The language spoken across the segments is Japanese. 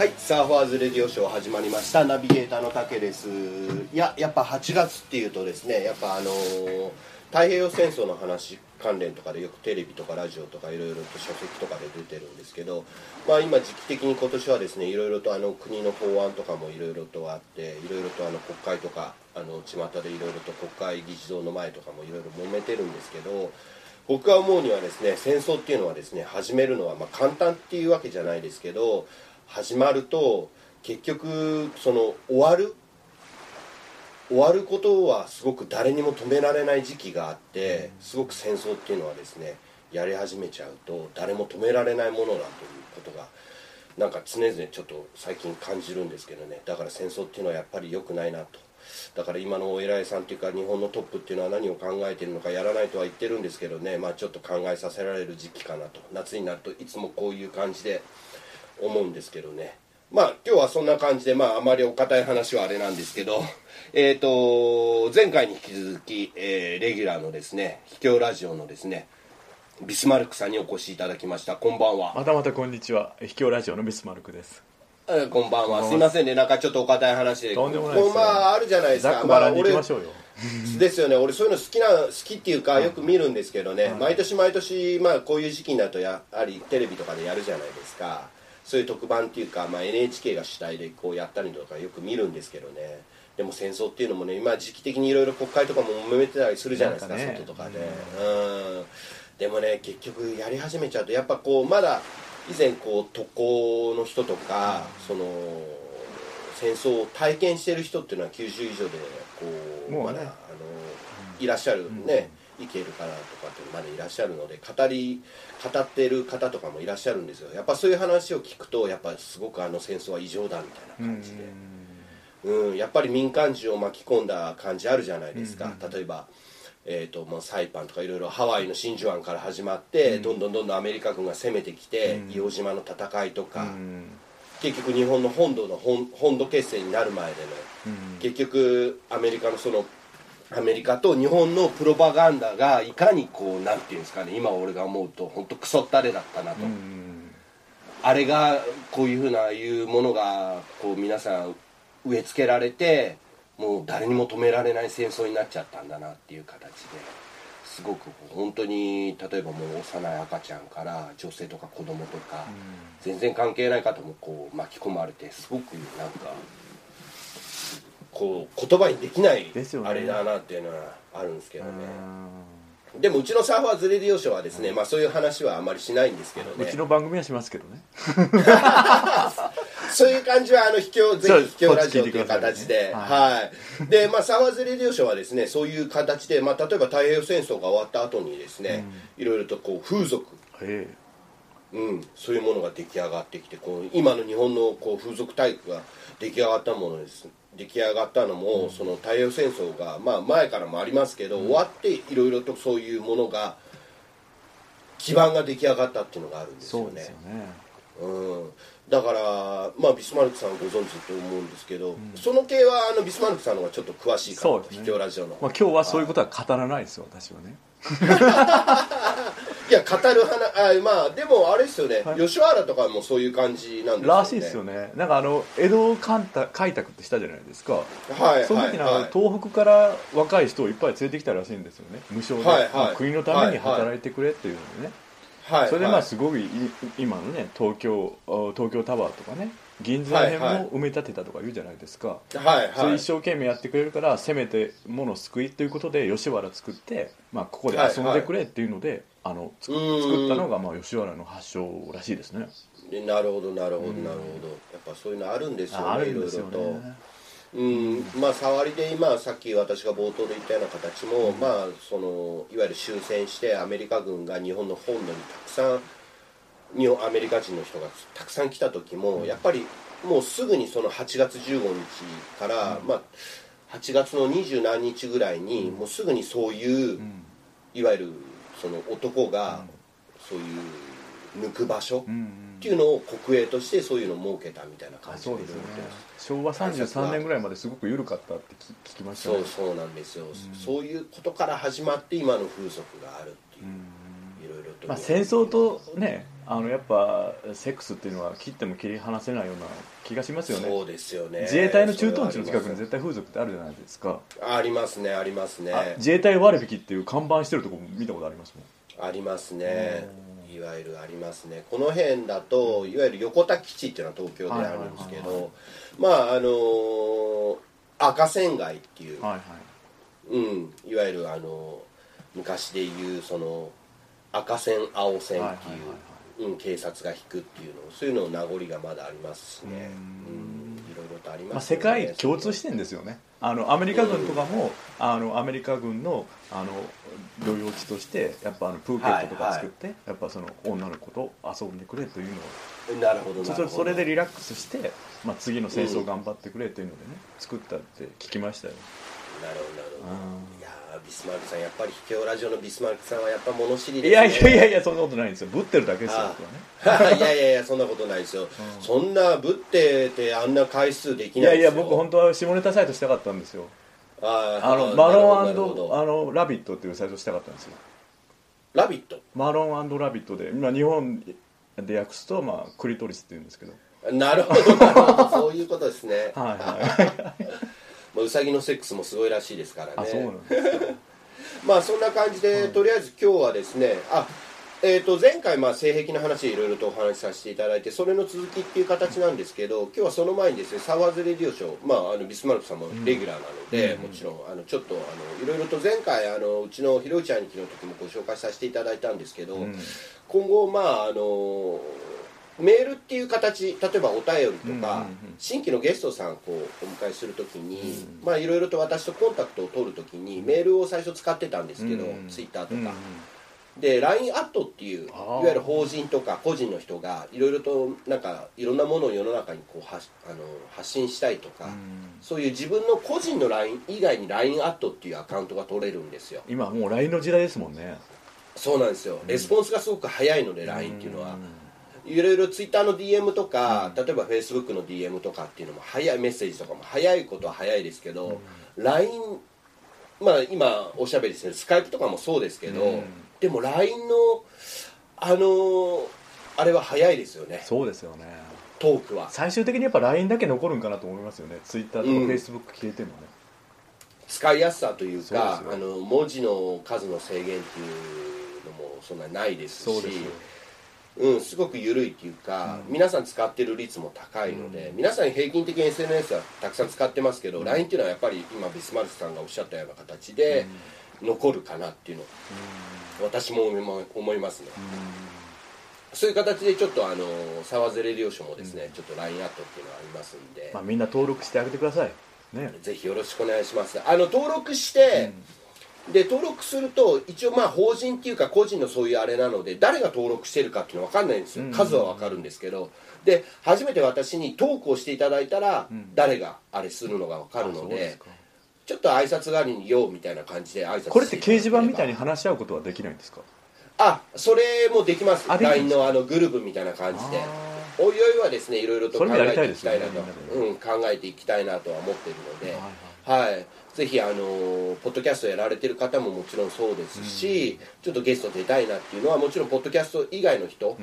はい、サーファーズレディオショー始まりました。ナビゲーターの竹です。いややっぱ8月っていうとですねやっぱあのー太平洋戦争の話関連とかでよくテレビとかラジオとかいろいろと書籍とかで出てるんですけど、まあ、今時期的に今年はですねいろいろとあの国の法案とかもいろいろとあっていろいろとあの国会とかあの巷でいろいろと国会議事堂の前とかもいろいろ揉めてるんですけど僕が思うにはですね戦争っていうのはですね始めるのはま簡単っていうわけじゃないですけど始まると結局その終わる終わることはすごく誰にも止められない時期があってすごく戦争っていうのはですねやり始めちゃうと誰も止められないものだということがなんか常々ちょっと最近感じるんですけどね。だから戦争っていうのはやっぱり良くないなと。だから今のお偉いさんっていうか日本のトップっていうのは何を考えてるのかやらないとは言ってるんですけどね。まあちょっと考えさせられる時期かなと。夏になるといつもこういう感じで思うんですけどね。まあ今日はそんな感じでまああまりお堅い話はあれなんですけど えっ、と前回に引き続き、えーレギュラーのですね秘境ラジオのですねビスマルクさんにお越しいただきました。こんばんは。またまたこんにちは。秘境ラジオのビスマルクです。えーこんばんは。すいませんね。なんかちょっとお堅い話で。とんでもないですまああるじゃないですか。ざっくばらんに行きましょうよ、俺ですよね。俺そういうの好きな好きっていうかよく見るんですけどね、毎年毎年まあこういう時期になるとやはりテレビとかでやるじゃないですかそういう特番っていうか、まあ、NHK が主体でこうやったりとかよく見るんですけどね。でも戦争っていうのもね今時期的にいろいろ国会とかも揉めてたりするじゃないですかね。外とかで。うん。でもね結局やり始めちゃうとやっぱこうまだ以前こう渡航の人とか、その戦争を体験してる人っていうのは90以上でこうもうね。まだあのいらっしゃるね、いけるかなとかってまだいらっしゃるので語り語ってる方とかもいらっしゃるんですよ。やっぱそういう話を聞くとやっぱすごくあの戦争は異常だみたいな感じで。うん、やっぱり民間人を巻き込んだ感じあるじゃないですか、例えば、えーとまあ、サイパンとかいろいろハワイの真珠湾から始まって、どんどんどんどんアメリカ軍が攻めてきて、硫黄島の戦いとか、うん。結局日本の本土の本本土決戦になる前での、結局アメリカのそのアメリカと日本のプロパガンダがいかにこうなんていうんですかね今俺が思うと本当クソったれだったなと、うんあれがこういうふうないうものがこう皆さん植え付けられてもう誰にも止められない戦争になっちゃったんだなっていう形ですごく本当に例えばもう幼い赤ちゃんから女性とか子供とか、全然関係ない方もこう巻き込まれてすごくなんかこう言葉にできないあれだなっていうのはあるんですけどね。でもうちのサーファーズレディオショーはですね、まあそういう話はあまりしないんですけどね。うちの番組はしますけどね。そう。いう感じはあの秘境ぜひ秘境ラジオという形で、ははい。でまあサーファーズレディオショーはですねそういう形で、まあ、例えば太平洋戦争が終わった後にですね、いろいろとこう風俗。へうん、そういうものが出来上がってきてこう今の日本のこう風俗体育が出来上がったものです出来上がったのも、その太平洋戦争が、まあ、前からもありますけど、終わっていろいろとそういうものが基盤が出来上がったっていうのがあるんえですよね。そうですよね。うん、だから、まあ、ビスマルクさんご存知と思うんですけど、その系はあのビスマルクさんの方がちょっと詳しいかそうですね。ら秘境ラジオの、まあ、今日はそういうことは語らないですよ私はね。いや語る話あまあでもあれですよね、はい。吉原とかもそういう感じなんですよね。らしいですよね。なんかあの江戸開拓開拓ってしたじゃないですか。はいその時の、はいはい。東北から若い人をいっぱい連れてきたらしいんですよね。無償で、はいはい。まあ国のために働いてくれっていうのでね、はいそれでまはい。あすごいい今のね東京あ東京タワーとかね銀座ら辺はいはい。も埋め立てたとか言うじゃないですか、はいはい。それ一生懸命やってくれるからせめてものを救いということで吉原作って、まあ、ここで遊んでくれっていうので、あのつうーん作ったのがまあ吉原の発祥らしいですね。でなるほどなるほどなるほど。やっぱそういうのあるんですよねあるんですよいろいろねとうんまあ触りで今さっき私が冒頭で言ったような形も、まあそのいわゆる終戦してアメリカ軍が日本の本土にたくさん日本アメリカ人の人がたくさん来た時も、やっぱりもうすぐにその8月15日から、まあ8月の二十何日ぐらいに、もうすぐにそういう、いわゆるその男が、そういう抜く場所、うんうんっていうのを国営としてそういうのを設けたみたいな感じでね。昭和33年ぐらいまですごく緩かったって聞聞きましたね。そうそうなんですよ、そういうことから始まって今の風俗があるっていう、いろいろと、まあ、戦争とねあのやっぱセックスっていうのは切っても切り離せないような気がしますよね。そうですよね。自衛隊の駐屯地の近くに絶対風俗ってあるじゃないですか、ありますねありますねあ自衛隊割引っていう看板してるとこも見たことありますもんありますねいわゆるありますね。この辺だといわゆる横田基地っていうのは東京であるんですけどまああのー赤線街っていう、はいはい。うん、いわゆるあの昔でいうその赤線青線っていう、うん、警察が引くっていうのそういうの名残がまだありますしね。ううん。んいろいろとありまあ、ます世界共通してんですよねあのアメリカ軍とかも、あのアメリカ軍のあの領用地としてやっぱあのプーケットとか作って、やっぱその女の子と遊んでくれというのを。なるほどなるほど。そそれでリラックスして、まあ、次の戦争頑張ってくれというのでね、作ったって聞きましたよなるほどなるほど。うん。いやービスマルクさんやっぱり秘境ラジオのビスマルクさんはやっぱ物知りいですね。やいやいやいやそんなことないんですよ。ぶってるだけですよね。いやいやいやそんなことないですよ、そんなぶっててあんな回数できいないですよ。やいや僕本当は下ネタサイトしたかったんですよ。あーあのなマロンあのラビットっていうサイトしたかったんですよ。ラビット？マロンラビットで今日本で訳すと、まあ、クリトリスっていうんですけど。なるほどなるほど。そういうことですね、はいはい まあ、ウサギのセックスもすごいらしいですからね。あそうなんですか。まあそんな感じで、とりあえず今日はですねあえー、と前回まあ性癖の話いろいろとお話しさせていただいてそれの続きっていう形なんですけど今日はその前にですねサワーズレディオショー、まあ、あのビスマルクさんもレギュラーなので、もちろんあのちょっとあのいろいろと前回あのうちのひろゆち兄貴の時もご紹介させていただいたんですけど、ん。今後まああのメールっていう形例えばお便りとか、うんうんうん。新規のゲストさんをこうお迎えするときに、まあいろいろと私とコンタクトを取るときにメールを最初使ってたんですけど、うん。ツイッターとか、うんうんで LINE アットっていういわゆる法人とか個人の人がいろいろとなんかいろんなものを世の中にこう発あの発信したいとか、うん。そういう自分の個人の LINE 以外に LINE アットっていうアカウントが取れるんですよ。今もう LINE の時代ですもんね。そうなんですよ。レスポンスがすごく早いので LINE っていうのはいろいろツイッターの DM とか、例えばフェイスブックの DM とかっていうのも早いメッセージとかも早いことは早いですけど、LINE まあ今おしゃべりしてるスカイプとかもそうですけど、うん。でも LINE のあのーあれは早いですよね。そうですよね。トークは。最終的にやっぱ LINE だけ残るんかなと思いますよね。Twitter とかうん。Facebook 消えてもね、使いやすさというかあの文字の数の制限っていうのもそんなにないですしそうですようん、すごく緩いっていうか、皆さん使ってる率も高いので、皆さん平均的に SNS はたくさん使ってますけど、LINE っていうのはやっぱり今ビスマルクさんがおっしゃったような形で残るかなっていうの、私も思いますね、そういう形でちょっとあのサワーゼレディオショーもですね、ちょっと LINE アットっていうのがありますんで、まあ、みんな登録してあげてください。ね。ぜひよろしくお願いします。あの登録して、で登録すると一応まあ法人っていうか個人のそういうあれなので誰が登録してるかっていうのは分かんないんですよ、うん。数は分かるんですけど。で初めて私にトークをしていただいたら、誰があれするのが分かるのでうですか。ちょっと挨拶代わりに「よう」みたいな感じで挨拶これって掲示板みたいにに話し合うことはできないんですか？あそれもできます。LINE のあのグループみたいな感じで。あおいおいはですねいろいろと考えていきたいなと、うん、考えていきたいなとは思ってるので、はいはい、ぜひあのーポッドキャストやられてる方ももちろんそうですし、ちょっとゲスト出たいなっていうのはもちろんポッドキャスト以外の人、ん。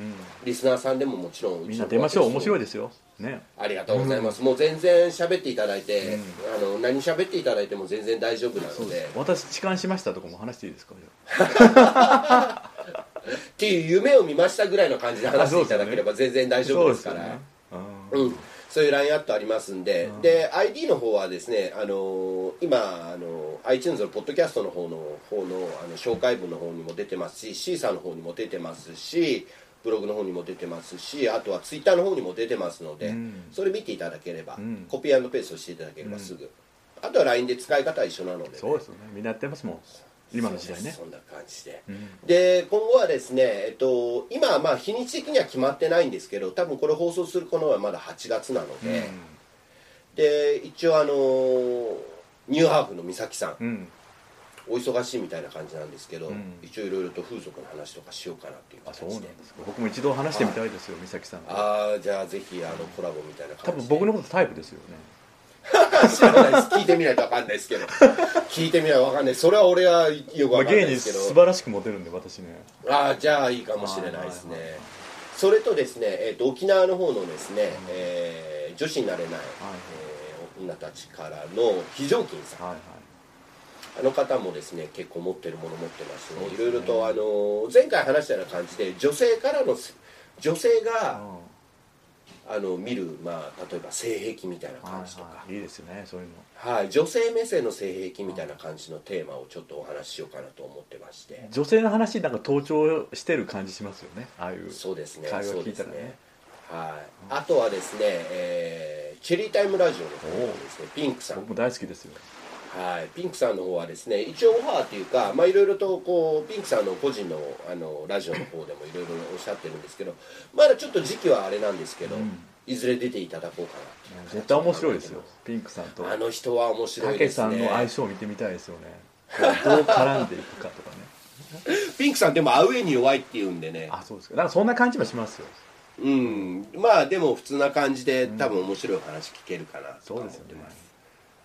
リスナーさんでももちろんみんな出ましょう。面白いでですよ。ね。ありがとうございます、もう全然喋っていただいて、あの何喋っていただいても全然大丈夫なので。私痴漢しましたとかも話していいですか？っていう夢を見ましたぐらいの感じで話していただければ全然大あ丈夫ですから。ね。うん、そういう LINE アットありますんで、で ID の方はですね、あのー今、あのー iTunes のポッドキャストの方の方のあの紹介文の方にも出てますし、シーサーの方にも出てますし、ブログの方にも出てますし、あとはツイッターの方にも出てますので、うん。それ見ていただければ、ん。コピーペーストしていただければすぐ、あとは LINE で使い方は一緒なので、ね、そうですよね。みんなやってますもん今の時代ね。そんな感じで、ん。で今後はですね、えっと、今はまあ日にち的には決まってないんですけど多分これ放送する頃はまだ8月なので、で一応あのニューハーフの美咲さん、うん。お忙しいみたいな感じなんですけど、ん。一応いろいろと風俗の話とかしようかなっていうあそうなん形でですか。僕も一度話してみたいですよ美咲さんと。ああじゃあぜひあのコラボみたいな多感じで分僕のことタイプですよね 知らないです。聞いてみないと分かんないですけど。聞いてみないと分かんないそれは俺はよくまあ分かんないですけど、素晴らしくモテるんで私ね。ああじゃあいいかもしれないですね。それとですね、えー、と沖縄の方のですね、えー女子になれない、はいえー女たちからの非常勤さん。はいはい。あの方もですね結構持ってるもの持ってますね。いろいろとあの前回話したような感じで女性からの女性があの見る、まあ、例えば性癖みたいな感じとか、はいはいいいですよねそういうの。はい、女性目線の性癖みたいな感じのテーマをちょっとお話ししようかなと思ってまして。女性の話なんか盗聴してる感じしますよね。ああいう。そうですね会話そうです聞いたらね。ね。はい。あとはですね、えーチェリータイムラジオの方のですね。ピンクさん。僕も大好きですよはい、ピンクさんの方はですね一応オファーというかまあいろいろとこうピンクさんの個人のあのラジオの方でもいろいろおっしゃってるんですけどまだちょっと時期はあれなんですけど、うん。いずれ出ていただこうかな絶対面白いですよピンクさんと。あの人は面白いですね。さんの相性を見てみたいですよね。どう絡んでいくかとかね。ピンクさんでもアウェイに弱いっていうんでね。あそうですか。なんかそんな感じもしますよ。うん。まあでも普通な感じで多分面白いお話聞けるかなと思ってます、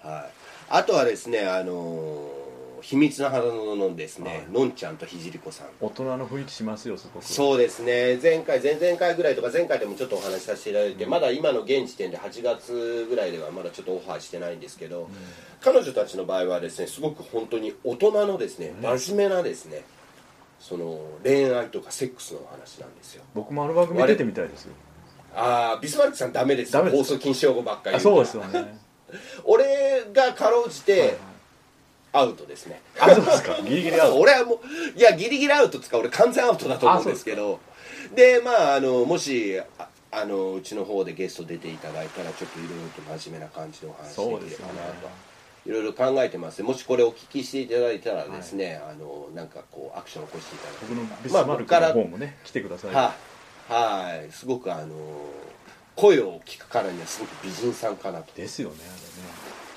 はい、あとはですねあのー秘密の花園のですね、はい。のんちゃんとひじりこさん。大人の雰囲気しますよすごく。そうですね。前回前々回ぐらいとか前回でもちょっとお話しさせていただいて、まだ今の現時点で8月ぐらいではまだちょっとオファーしてないんですけど、彼女たちの場合はですねすごく本当に大人のですね真面目なですねその恋愛とかセックスのお話なんですよ。僕もあの番組出てみたいですよ。ああビスマルクさんダメですダメです放送禁止用語ばっかりあそうですよね俺がかろうじて、はいはい。アウトですね。あそうですか。ギリギリアウト。俺はもういやギリギリアウトつか俺完全アウトだと思うんですけど。でまああのもしああのうちの方でゲスト出ていただいたらちょっといろいろと真面目な感じでお話できですよねればなといろいろ考えてます。もしこれお聞きしていただいたらですね、あのなんかこうアクションを起こしていただいて。僕のビスまあマルク僕からの方もね来てください。はい、はい、すごくあの声を聞くからにはすごく美人さんかなと。ですよね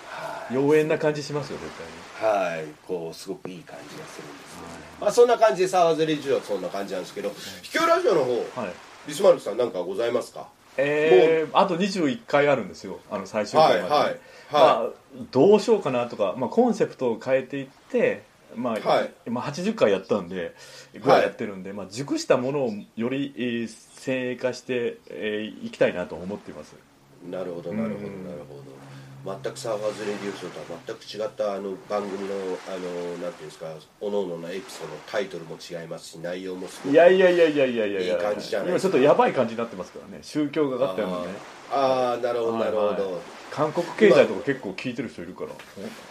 はいあれね。妖艶な感じしますよ絶対に。はい、こうすごくいい感じがするんですね、まあそんな感じでサワーズレジオはそんな感じなんですけど秘境ラジオの方はい。ビスマルクさん何かございますか？えー、あと21回あるんですよ。あの最終回まで、はいはい。まあ、どうしようかなとか、まあ、コンセプトを変えていって、まあはい。今80回やったんでぐらいやってるんで、まあ、熟したものをより、えー先鋭化してい、えーいきたいなと思っています。なるほどなるほどなるほど全くサーファーズレディオショーとは全く違ったあの番組のあのなんていうんですかおのののエピソードタイトルも違いますし内容もすごくいやいやいやいやいやいや。いい感じじゃない今ちょっとやばい感じになってますからね。宗教がかったようなね。ああなるほどなるほど、はい。はい韓国経済とか結構聞いてる人いるから。ほ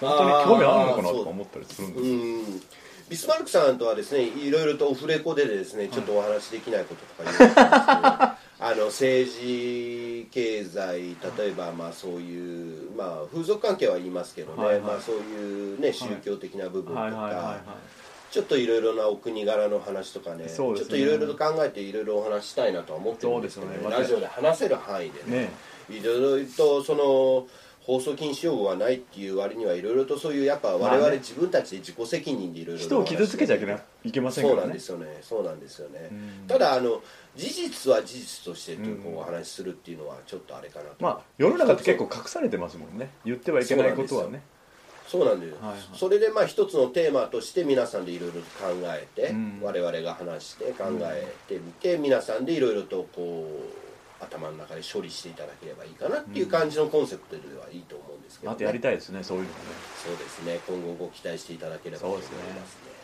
本当に興味あるのかなとか思ったりするんですよ。うん。ビスマルクさんとはですねいろいろとオフレコでですねちょっとお話しできないこととかいろいろあるんですけどあの政治経済例えばまあそういうまあ風俗関係は言いますけどね、はいはい。まあそういうね宗教的な部分とか、はいはいはいはい。ちょっといろいろなお国柄の話とかねね。ちょっといろいろと考えていろいろお話したいなとは思ってるんですけど、そうですよね。ラジオで話せる範囲でねね。いろいろとその放送禁止用語がないっていう割にはいろいろとそういうやっぱ我々自分たちで自己責任でいろいろ人を傷つけちゃいけない。いけませんからね。そうなんですよね。そうなんですよね。うん。ただあの事実は事実としてとうんこうお話しするっていうのはちょっとあれかなと。まあ世の中って結構隠されてますもんね。言ってはいけないことはね。そうなんです。よ、はいはい。それでまあ一つのテーマとして皆さんでいろいろ考えて、うん。我々が話して考えてみて、皆さんでいろいろとこう頭の中で処理していただければいいかなっていう感じのコンセプトではいいと思うんですけど、ね。あとやりたいですねそういうのもね。そうですね。今後ご期待していただければと思いますね。そうですね。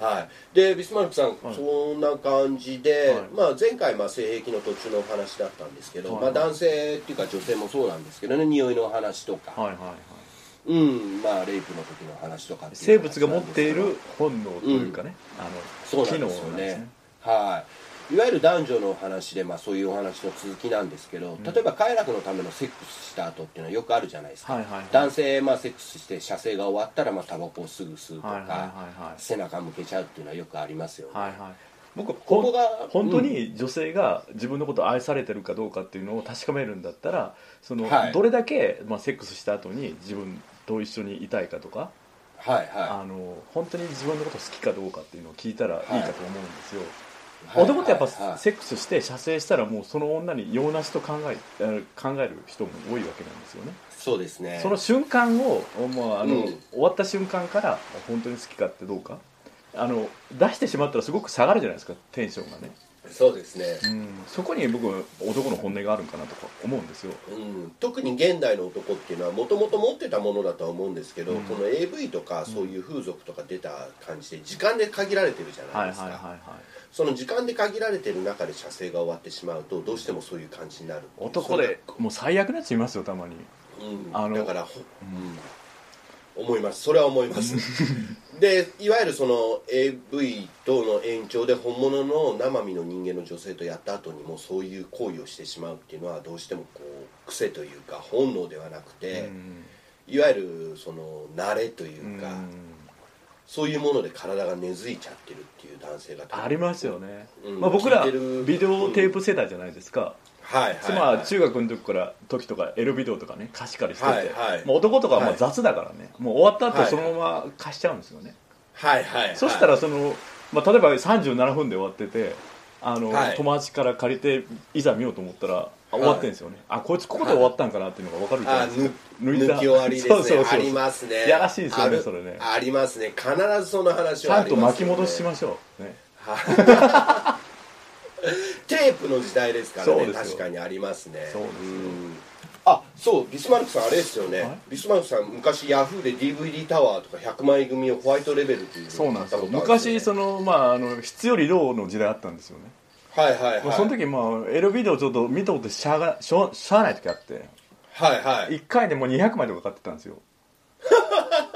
はい、でビスマルクさん、はい。そんな感じで、はい。まあ、前回、まあ、性癖の途中のお話だったんですけど、はい。まあ、男性っていうか女性もそうなんですけどね匂いの話とか、はいはいはい。うん。まあ、レイプの時の話とか生う物が持っている本能というかね、そうあの機能なんですよね。ね。はいいわゆる男女の話で、まあ、そういうお話の続きなんですけど、例えば快楽のためのセックスした後っていうのはよくあるじゃないですか、はいはいはい。男性、まあ、セックスして射精が終わったら、まあ、タバコをすぐ吸うとか、はいはいはいはい。背中向けちゃうっていうのはよくありますよね、はいはい。僕ここが本当に女性が自分のことを愛されてるかどうかっていうのを確かめるんだったらその、はい。どれだけ、まあ、セックスした後に自分と一緒にいたいかとか、はいはあの本当に自分のこと好きかどうかっていうのを聞いたらいいかと思うんですよ、い男ってやっぱセックスして射精したらもうその女に用なしと考ええー考える人も多いわけなんですよね。そうですね。その瞬間をもうあの、うん。終わった瞬間から本当に好きかってどうか。あの出してしまったらすごく下がるじゃないですかテンションがねそうですね、うん、そこに僕男の本音があるんかなとか思うんですよ。うん、特に現代の男っていうのはもともと持ってたものだとは思うんですけど、うん。この AV とかそういう風俗とか出た感じで時間で限られてるじゃなはいいですか、はいはいはいその時間で限られてる中で射精が終わってしまうとどうしてもそういう感じになる。男でもう最悪なやついますよたまに。うん、あのだからほ、うん、思います。それは思います。でいわゆるその AV との延長で本物の生身の人間の女性とやった後にもそういう行為をしてしまうっていうのはどうしてもこう癖というか本能ではなくて、うん。いわゆるその慣れというか、うん。そういうもので体が根付いちゃってるっていう男性がありますよね、うんまあ、僕らビデオテープ世代じゃないですか、はいはい、はい、まあ中学の時から時とかエロビデオとかね貸し借りしてて、はいはい。もう男とかはまあはい雑だからね、もう終わったはい。後そのまま貸しちゃうんですよね、はいはいはい。そしたらその、まあ、例えば37分で終わっててあの、はい。友達から借りていざ見ようと思ったらあ終わってんですよね、あこいつここで終わったんかなっていうのが分かるじゃなあいですか、ぬ抜いた。抜き終わりですね。そうそうそうありますね。やらしいですよねそれね。ありますね。必ずその話ちゃんと巻き戻しましょう、ね、テープの時代ですからね確かにありますね。そうですあそうビスマルクさんあれですよね、はい。ビスマルクさん昔ヤフーで DVD タワーとか100枚組をホワイトレベルっていうそうなんですよ。昔そのまああの質より量の時代あったんですよね、はいはいはい。まあ、その時まあエロビデオちょっと見たことしゃあがしょしゃあない時あって。はいはい。1回でもう200枚とか買ってたんですよ。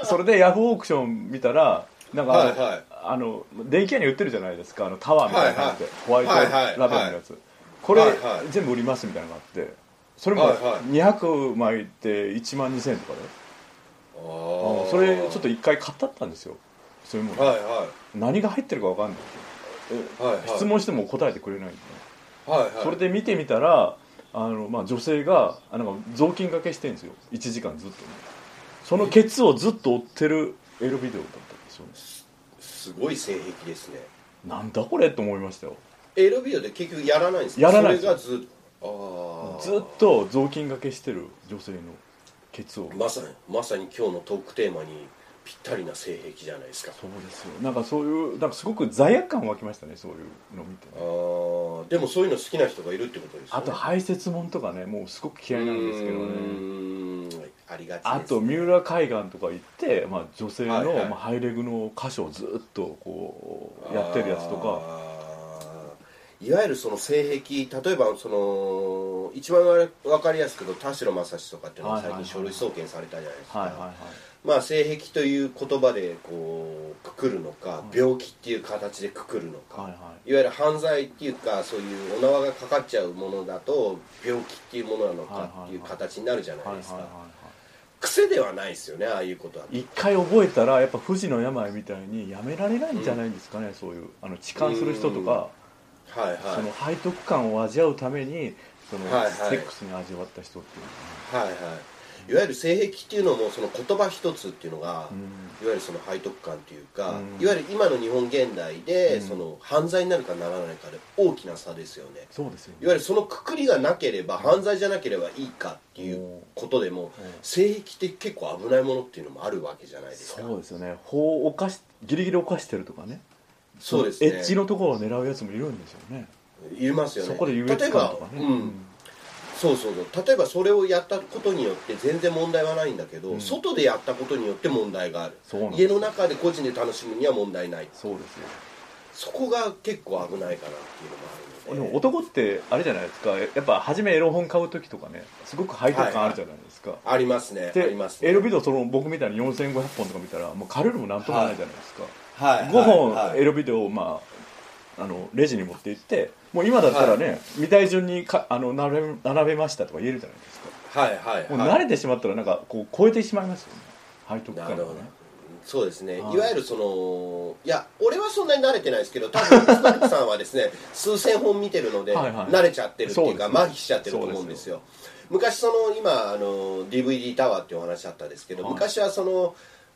それでヤフーオークション見たらなんかはいはいあの電気屋に売ってるじゃないですか。あのタワーみたいな感じで、ホワイトラベルのやつ、これ、全部売りますみたいなのがあって。それもはいはい。200枚って1万2000円とかで、それちょっと1回買ったったんですよ。そういうもの、はいは何が入ってるか分かんないいはいはい。質問しても答えてくれないんで、ねはいはい。それで見てみたらあの、まあ、女性があなんか雑巾がけしてるんですよ。1時間ずっとね。そのケツをずっと追ってるエロビデオだったんですよねすごい性癖ですね。なんだこれと思いましたよ。エロビデオで結局やらないんですか？やらないそれがずっあー。ずっと雑巾がけしてる女性のケツを。まさにまさに今日のトークテーマにぴったりな性癖じゃないですか。そうですよ。なんかそういうなんかすごく罪悪感湧きましたねそういうのを見て。あー。でもそういうの好きな人がいるってことですよね。あと排泄もんとかねもうすごく嫌いなんですけどねありがちですあと三浦海岸とか行って、まあ、女性の、はいはい。まあ、ハイレグの箇所をずっとこうやってるやつとか。いわゆるその性癖例えばその一番わかりやすく田代正史とかっていうのは最近書類送検されたじゃないですか、はいはいはい。まあ性癖という言葉でこうくくるのか、病気っていう形でくくるのか、はいはい。いわゆる犯罪っていうかそういうお縄がかかっちゃうものだと病気っていうものなのかっていう形になるじゃないですか、癖ではないですよねああいうことは。一回覚えたらやっぱ不治の病みたいにやめられないんじゃないんですかね、そういうあの痴漢する人とか、はいはい。その背徳感を味わうためにその、はいはい。セックスに味わった人っていう。のははいはいいわゆる性癖っていうのもその言葉一つっていうのが、うん。いわゆるその背徳感っていうか、うん。いわゆる今の日本現代で、うん。その犯罪になるかならないかで大きな差ですよね。そうですよね。いわゆるそのくくりがなければ犯罪じゃなければいいかっていうことでもうん。性癖って結構危ないものっていうのもあるわけじゃないですか。そうですよね。法を犯しギリギリ犯してるとかね。そうですね。エッジのところを狙うやつもいるんですよね。いますよね。そこで優越例えばうんそうそうそう。例えばそれをやったことによって全然問題はないんだけど、うん。外でやったことによって問題がある。家の中で個人で楽しむには問題ないそうですよそこが結構危ないかなっていうのもあでるので。も男ってあれじゃないですか。やっぱ初めエロ本買う時とかねすごく背徳感あるじゃないですか、ありますね。あでりますね。エロビデオその僕みたいに4500本とか見たらもう借りるもなんともないじゃないですか、はい。5本はい。エロビデオをまああのレジに持って行ってもう今だったらね、見たい順にかあの並べ並べましたとか言えるじゃないですか。はいはいもうはい慣れてしまったらなんかこう超えてしまいますよね。背徳感がね。そうですね、はい。いわゆるそのいや俺はそんなに慣れてないですけど多分スナックさんはですね 数千本見てるのではいはい。慣れちゃってるっていうかそうです麻痺しちゃってると思うんですよ。昔その今あの DVD タワーっていうお話あったんですけど、はい。昔はその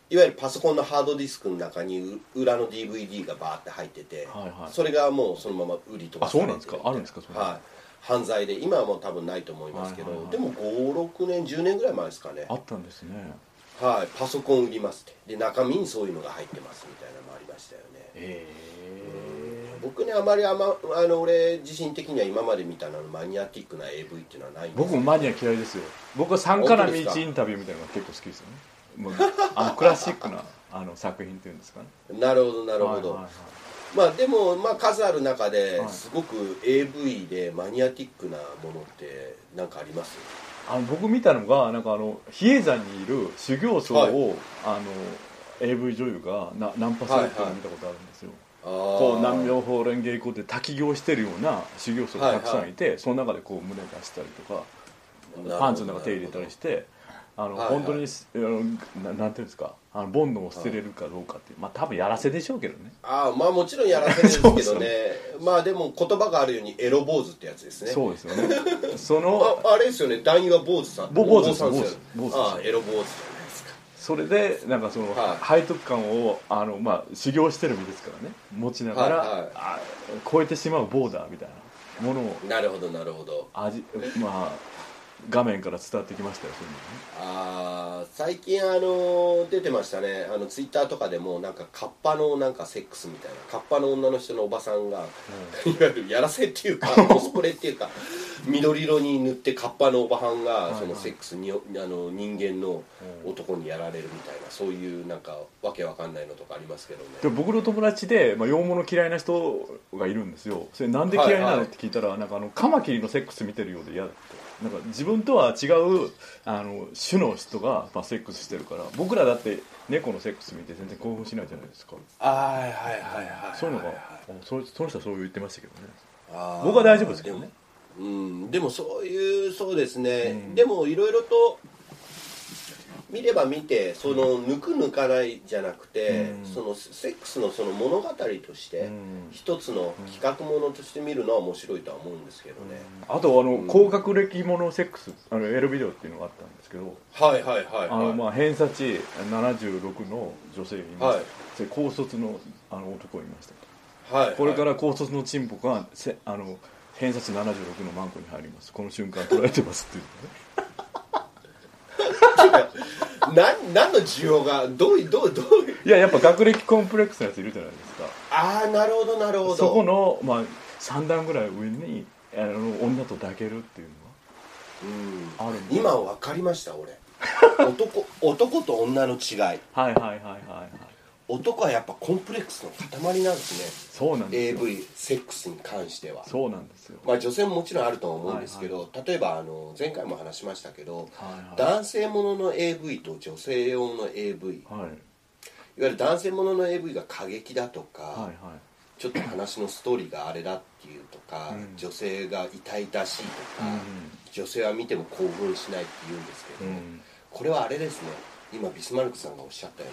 いわゆるパソコンのハードディスクの中にう裏の DVD がバーって入ってて、はいはい。それがもうそのまま売り飛ばあそうなんですか？あるんですかそれ。はい。犯罪で今はもう多分ないと思いますけど、はいはい。はいでも56年10年ぐらい前ですかね。あったんですね。はい、パソコン売りますって。で中身にそういうのが入ってますみたいなのもありましたよね。ええ僕ねあまりあ,、まあの俺自身的には今まで見たのマニアティックな AV っていうのはないんです僕もマニア嫌いですよ。僕は3から1インタビューみたいなのが結構好きですよねもうあのクラシックなあの作品っていうんですかね。なるほどなるほど、はいはいはい。まあでも、まあ、数ある中ではい。すごく AV でマニアティックなものって何かあります？あの僕見たのがなんかあの比叡山にいる修行僧を、はい。あの AV 女優がなナンパするっていうのを見たことあるんですよ、ここう南妙法蓮華経で滝行してるような修行僧がたくさんいて、その中でこう胸出したりとかパンツの中手入れたりしてあの、はいはい。本当にすあのななんていうんですかあのボンドを捨てれるかどうかってまあ多分やらせでしょうけどね。ああまあもちろんやらせですけどね。まあでも言葉があるようにエロ坊主ってやつですね。そうですよね。そのああれですよね。男優は坊主さん。ぼ坊主さんですよああエロ坊主じゃないですか。それでなんかその、はい。背徳感をあの、まあ、修行してる身ですからね。持ちながら、はいはい。あ超えてしまうボーダーみたいなものをなるほどなるほど。味まあ画面から伝わってきましたよそういうのね。ああ最近あの出てましたね。あのツイッターとかでもなんかカッパのなんかセックスみたいな。カッパの女の人のおばさんが、いわゆるやらせっていうか コスプレっていうか緑色に塗ってカッパのおばはんがはいそのセックスにあの人間の男にやられるみたいなそういうなんかわけわかんないのとかありますけどね。でも僕の友達で、まあ、洋物嫌いな人がいるんですよ。それなんで嫌いなはいはい。のって聞いたら、なんかあのカマキリのセックス見てるようで嫌だってなんか自分とは違うあの種の人が、まあ、セックスしてるから僕らだって猫のセックス見て全然興奮しないじゃないですか。はいはいはいはいそういうのが、そその人はそう言ってましたけどね。僕は大丈夫ですけどね。うん、でもそういうそうですね、うん。でもいろいろと見れば見てその抜く抜かないじゃなくて、うん。そのセックスのその物語として、うん。一つの企画ものとして見るのは面白いとは思うんですけどね、あとあの、うん。高学歴ものセックスあのエロビデオっていうのがあったんですけど、はいはいはいはい。あのまあ偏差値76の女性がいました、はい。高卒のあの男がいました。はいこれから高卒のチンポがせあの偏差値76のマンコに入ります。この瞬間捉えてますっていうな 何の需要がどういうどうどういう？ねいややっぱ学歴コンプレックスのやついるじゃないですか。ああなるほどなるほど。そこの、まあ、3段ぐらい上にあの女と抱けるっていうのは？うん。ある今分かりました俺。男男と女の違い。はいはいはいはいはい男はやっぱコンプレックスの塊なんですね。そうなんですよ。AV セックスに関しては。そうなんですよ。まあ女性ももちろんあるとは思うんですけど、例えばあの前回も話しましたけど、はい男性ものの AV と女性用の AV いわはい。はいゆる男性ものの AV が過激だとか、はいはい。ちょっと話のストーリーがあれだっていうとか、うん。女性が痛々しいとか、うん。女性は見ても興奮しないって言うんですけど、うん。これはあれですね今ビスマルクさんがおっしゃったよう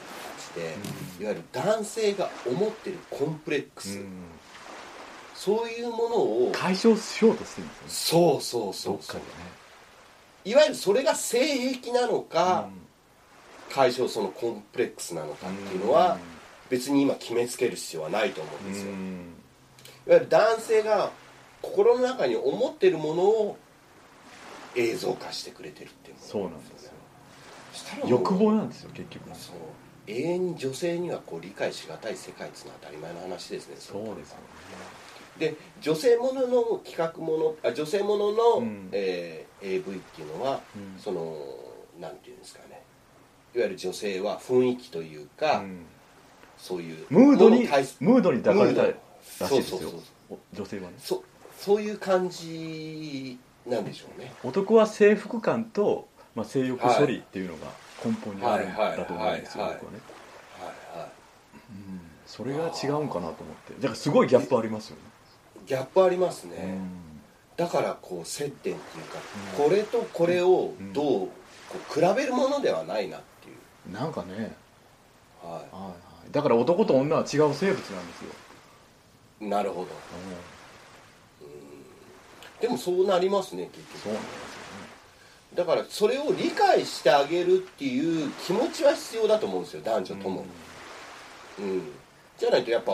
な感じで、いわゆる男性が思ってるコンプレックス、うん。そういうものを解消しようとしてるんですよね。そうそうそうそう。ね。いわゆるそれが性癖なのか、うん。解消そのコンプレックスなのかっていうのは別に今決めつける必要はないと思うんですよ、いわゆる男性が心の中に思ってるものを映像化してくれてるっていうものそうなんです欲望なんですよ結局。そう。永遠に女性にはこう理解しがたい世界っていうのは当たり前の話ですねそうですよね。で女性ものの企画ものあ女性ものの、うん。えー AV っていうのは、うん。そのなんていうんですかね。いわゆる女性は雰囲気というか、うん。そういう。ムードにムードに抱かれたらしいですよ。そうそうそうお女性はね。そそういう感じなんでしょうね。男は征服感と、まあ、性欲処理っていうのが根本にあるんだと思うんですよ僕はねはい。はうん。それが違うんかなと思って。だからすごいギャップありますよね。いギャップありますね、うん。だからこう接点っていうか、うん。これとこれをうん。どうこう比べるものではないなっていう、なんかね、ははいはい、だから男と女は違う生物なんですよ、い、なるほど。うん、でもそうなりますね結局。そうなんですだからそれを理解してあげるっていう気持ちは必要だと思うんですよ男女とも。に、うん。じゃないとやっぱ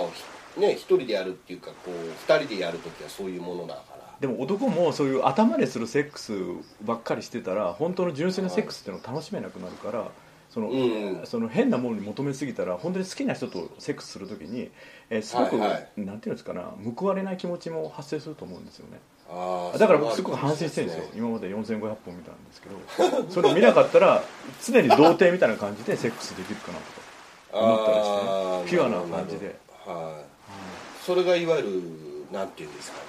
ひね一人でやるっていうかこう二人でやる時はそういうものだから。でも男もそういう頭でするセックスばっかりしてたら本当の純粋なセックスっていうのを楽しめなくなるからその,、うんその変なものに求めすぎたら本当に好きな人とセックスするときに、えーすごく、はいはい。なんていうんですかな報われない気持ちも発生すると思うんですよね。だから僕すごく反省してるんですよ。ね今まで4500本見たんですけどそれを見なかったら常に童貞みたいな感じでセックスできるかなとか思ったりしてね。ピュアな感じで。るほど。はい。それがいわゆるなんていうんですかね、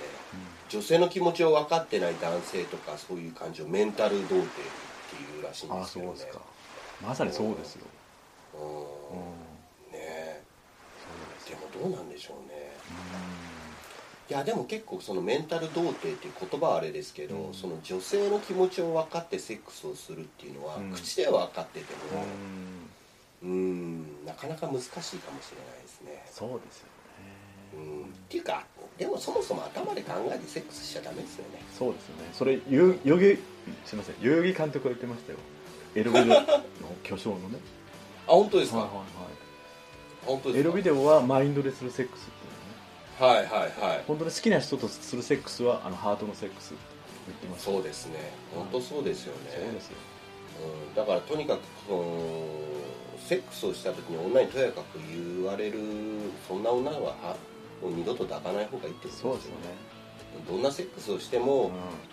女性の気持ちを分かってない男性とかそういう感じをメンタル童貞っていうらしいんああですけどね。そうですかまさにそうですよ、うん。うん、ねえ。でもどうなんでしょうね。いやでも結構そのメンタル童貞っていう言葉はあれですけど、うん。その女性の気持ちを分かってセックスをするっていうのは、うん。口では分かっててうん。もうんなかなか難しいかもしれないですね。そうですよね。うん。っていうかでもそもそも頭で考えてセックスしちゃダメですよね。そうですよね。それ代々木すみません。代々木監督が言ってましたよエロビデオの巨匠のね。あ本当ですか、はいはいはい。エ本当ですか？ロビデオはマインドでするセックスっていうね。はいはいはい。本当に好きな人とするセックスはあのハートのセックスって言ってますそうですね。本当そうですよね。そうですよ。うん、だからとにかくそのセックスをした時に女にとやかく言われるそんな女ははもう二度と抱かない方がいいってことですよねどんなセックスをしても、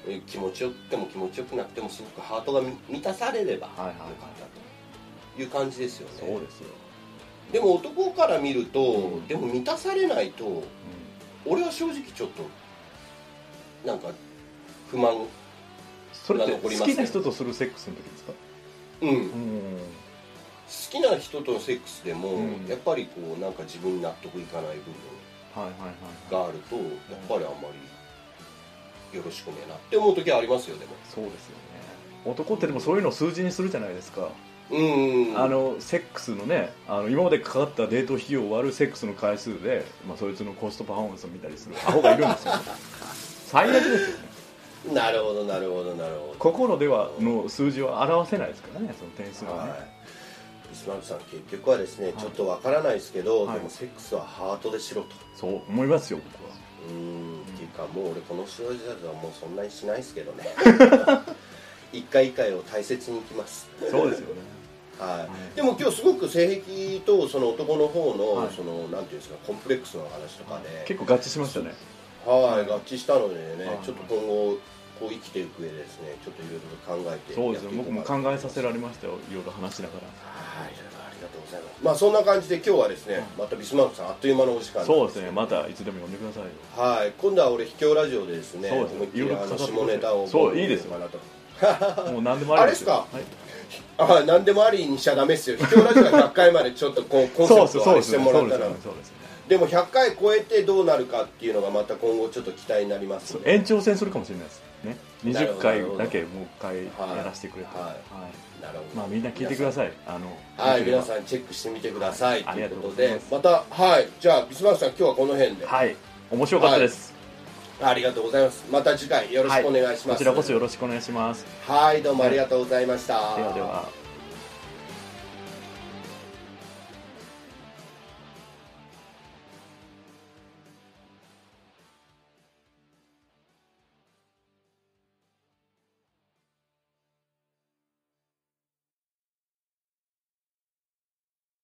うえ気持ちよくても気持ちよくなくてもすごくハートが満満たされればよかはいはい。ったという感じですよね、そうですよ、でも男から見ると、うん。でも満たされないとう俺は正直ちょっとなんか不満ん、それって残りますね好きな人とするセックスの時ですか？うん。うん。好きな人とのセックスでも、うん。やっぱりこうなんか自分に納得いかない部分はいはいはいがあるとやっぱりあんまりよろしくねえなって思う時はありますよでも。そうですよね。男ってでもそういうのを数字にするじゃないですか、うんあのセックスのねあの今までかかったデート費用を割るセックスの回数で、まあ、そいつのコストパフォーマンスを見たりするアホがいるんですよ。最悪ですよね。なるほどなるほどなるほど。心ではの数字は表せないですからねその点数はね、はい。ビスマルクさん結局はですね、はい。ちょっとわからないですけど、はい。でもセックスはハートでしろと。そう思いますよ僕は。うんかもう俺この人時代はもうそんなにしないですけどね。一回一回を大切にいきます。そうですよね。はい、はい。でも今日すごく性癖とその男の方の、はい。そのなんていうんですかコンプレックスの話とかで、結構合致しましたね。はい合致したのでね、はいちょっと今後こう生きていく上でですねちょっといろいろと考えてそうですよ僕も考えさせられましたよいろいろ話しながらはいまあそんな感じで今日はですね、またビスマークさんあっという間のお時間そうですねまたいつでも呼んでくださいよ。はい今度は俺秘境ラジオでですねそうです思いっきりあのいろいろ語って下ネタをそういいですよかなと。も う何でもありですよ。あれあ何でもありにしちゃダメですよ。秘境ラジオが100回までちょっとこうコンセプトをしてもらったら。そうでも100回超えてどうなるかっていうのがまた今後ちょっと期待になります延長戦するかもしれないですね20なるほど回だけもう一回はいやらせてくれとはいはいなるほど。まあみんな聞いてください。あのはい、皆んさんチェックしてみてください。はいということでありがとうございま、す。また、はい、じゃあ、ビスマークさん、今日はこの辺で。はい。面白かったです。ありがとうございます。また次回よろしくお願いします。こちらこそよろしくお願いします。はい、どうもありがとうございました。ではでは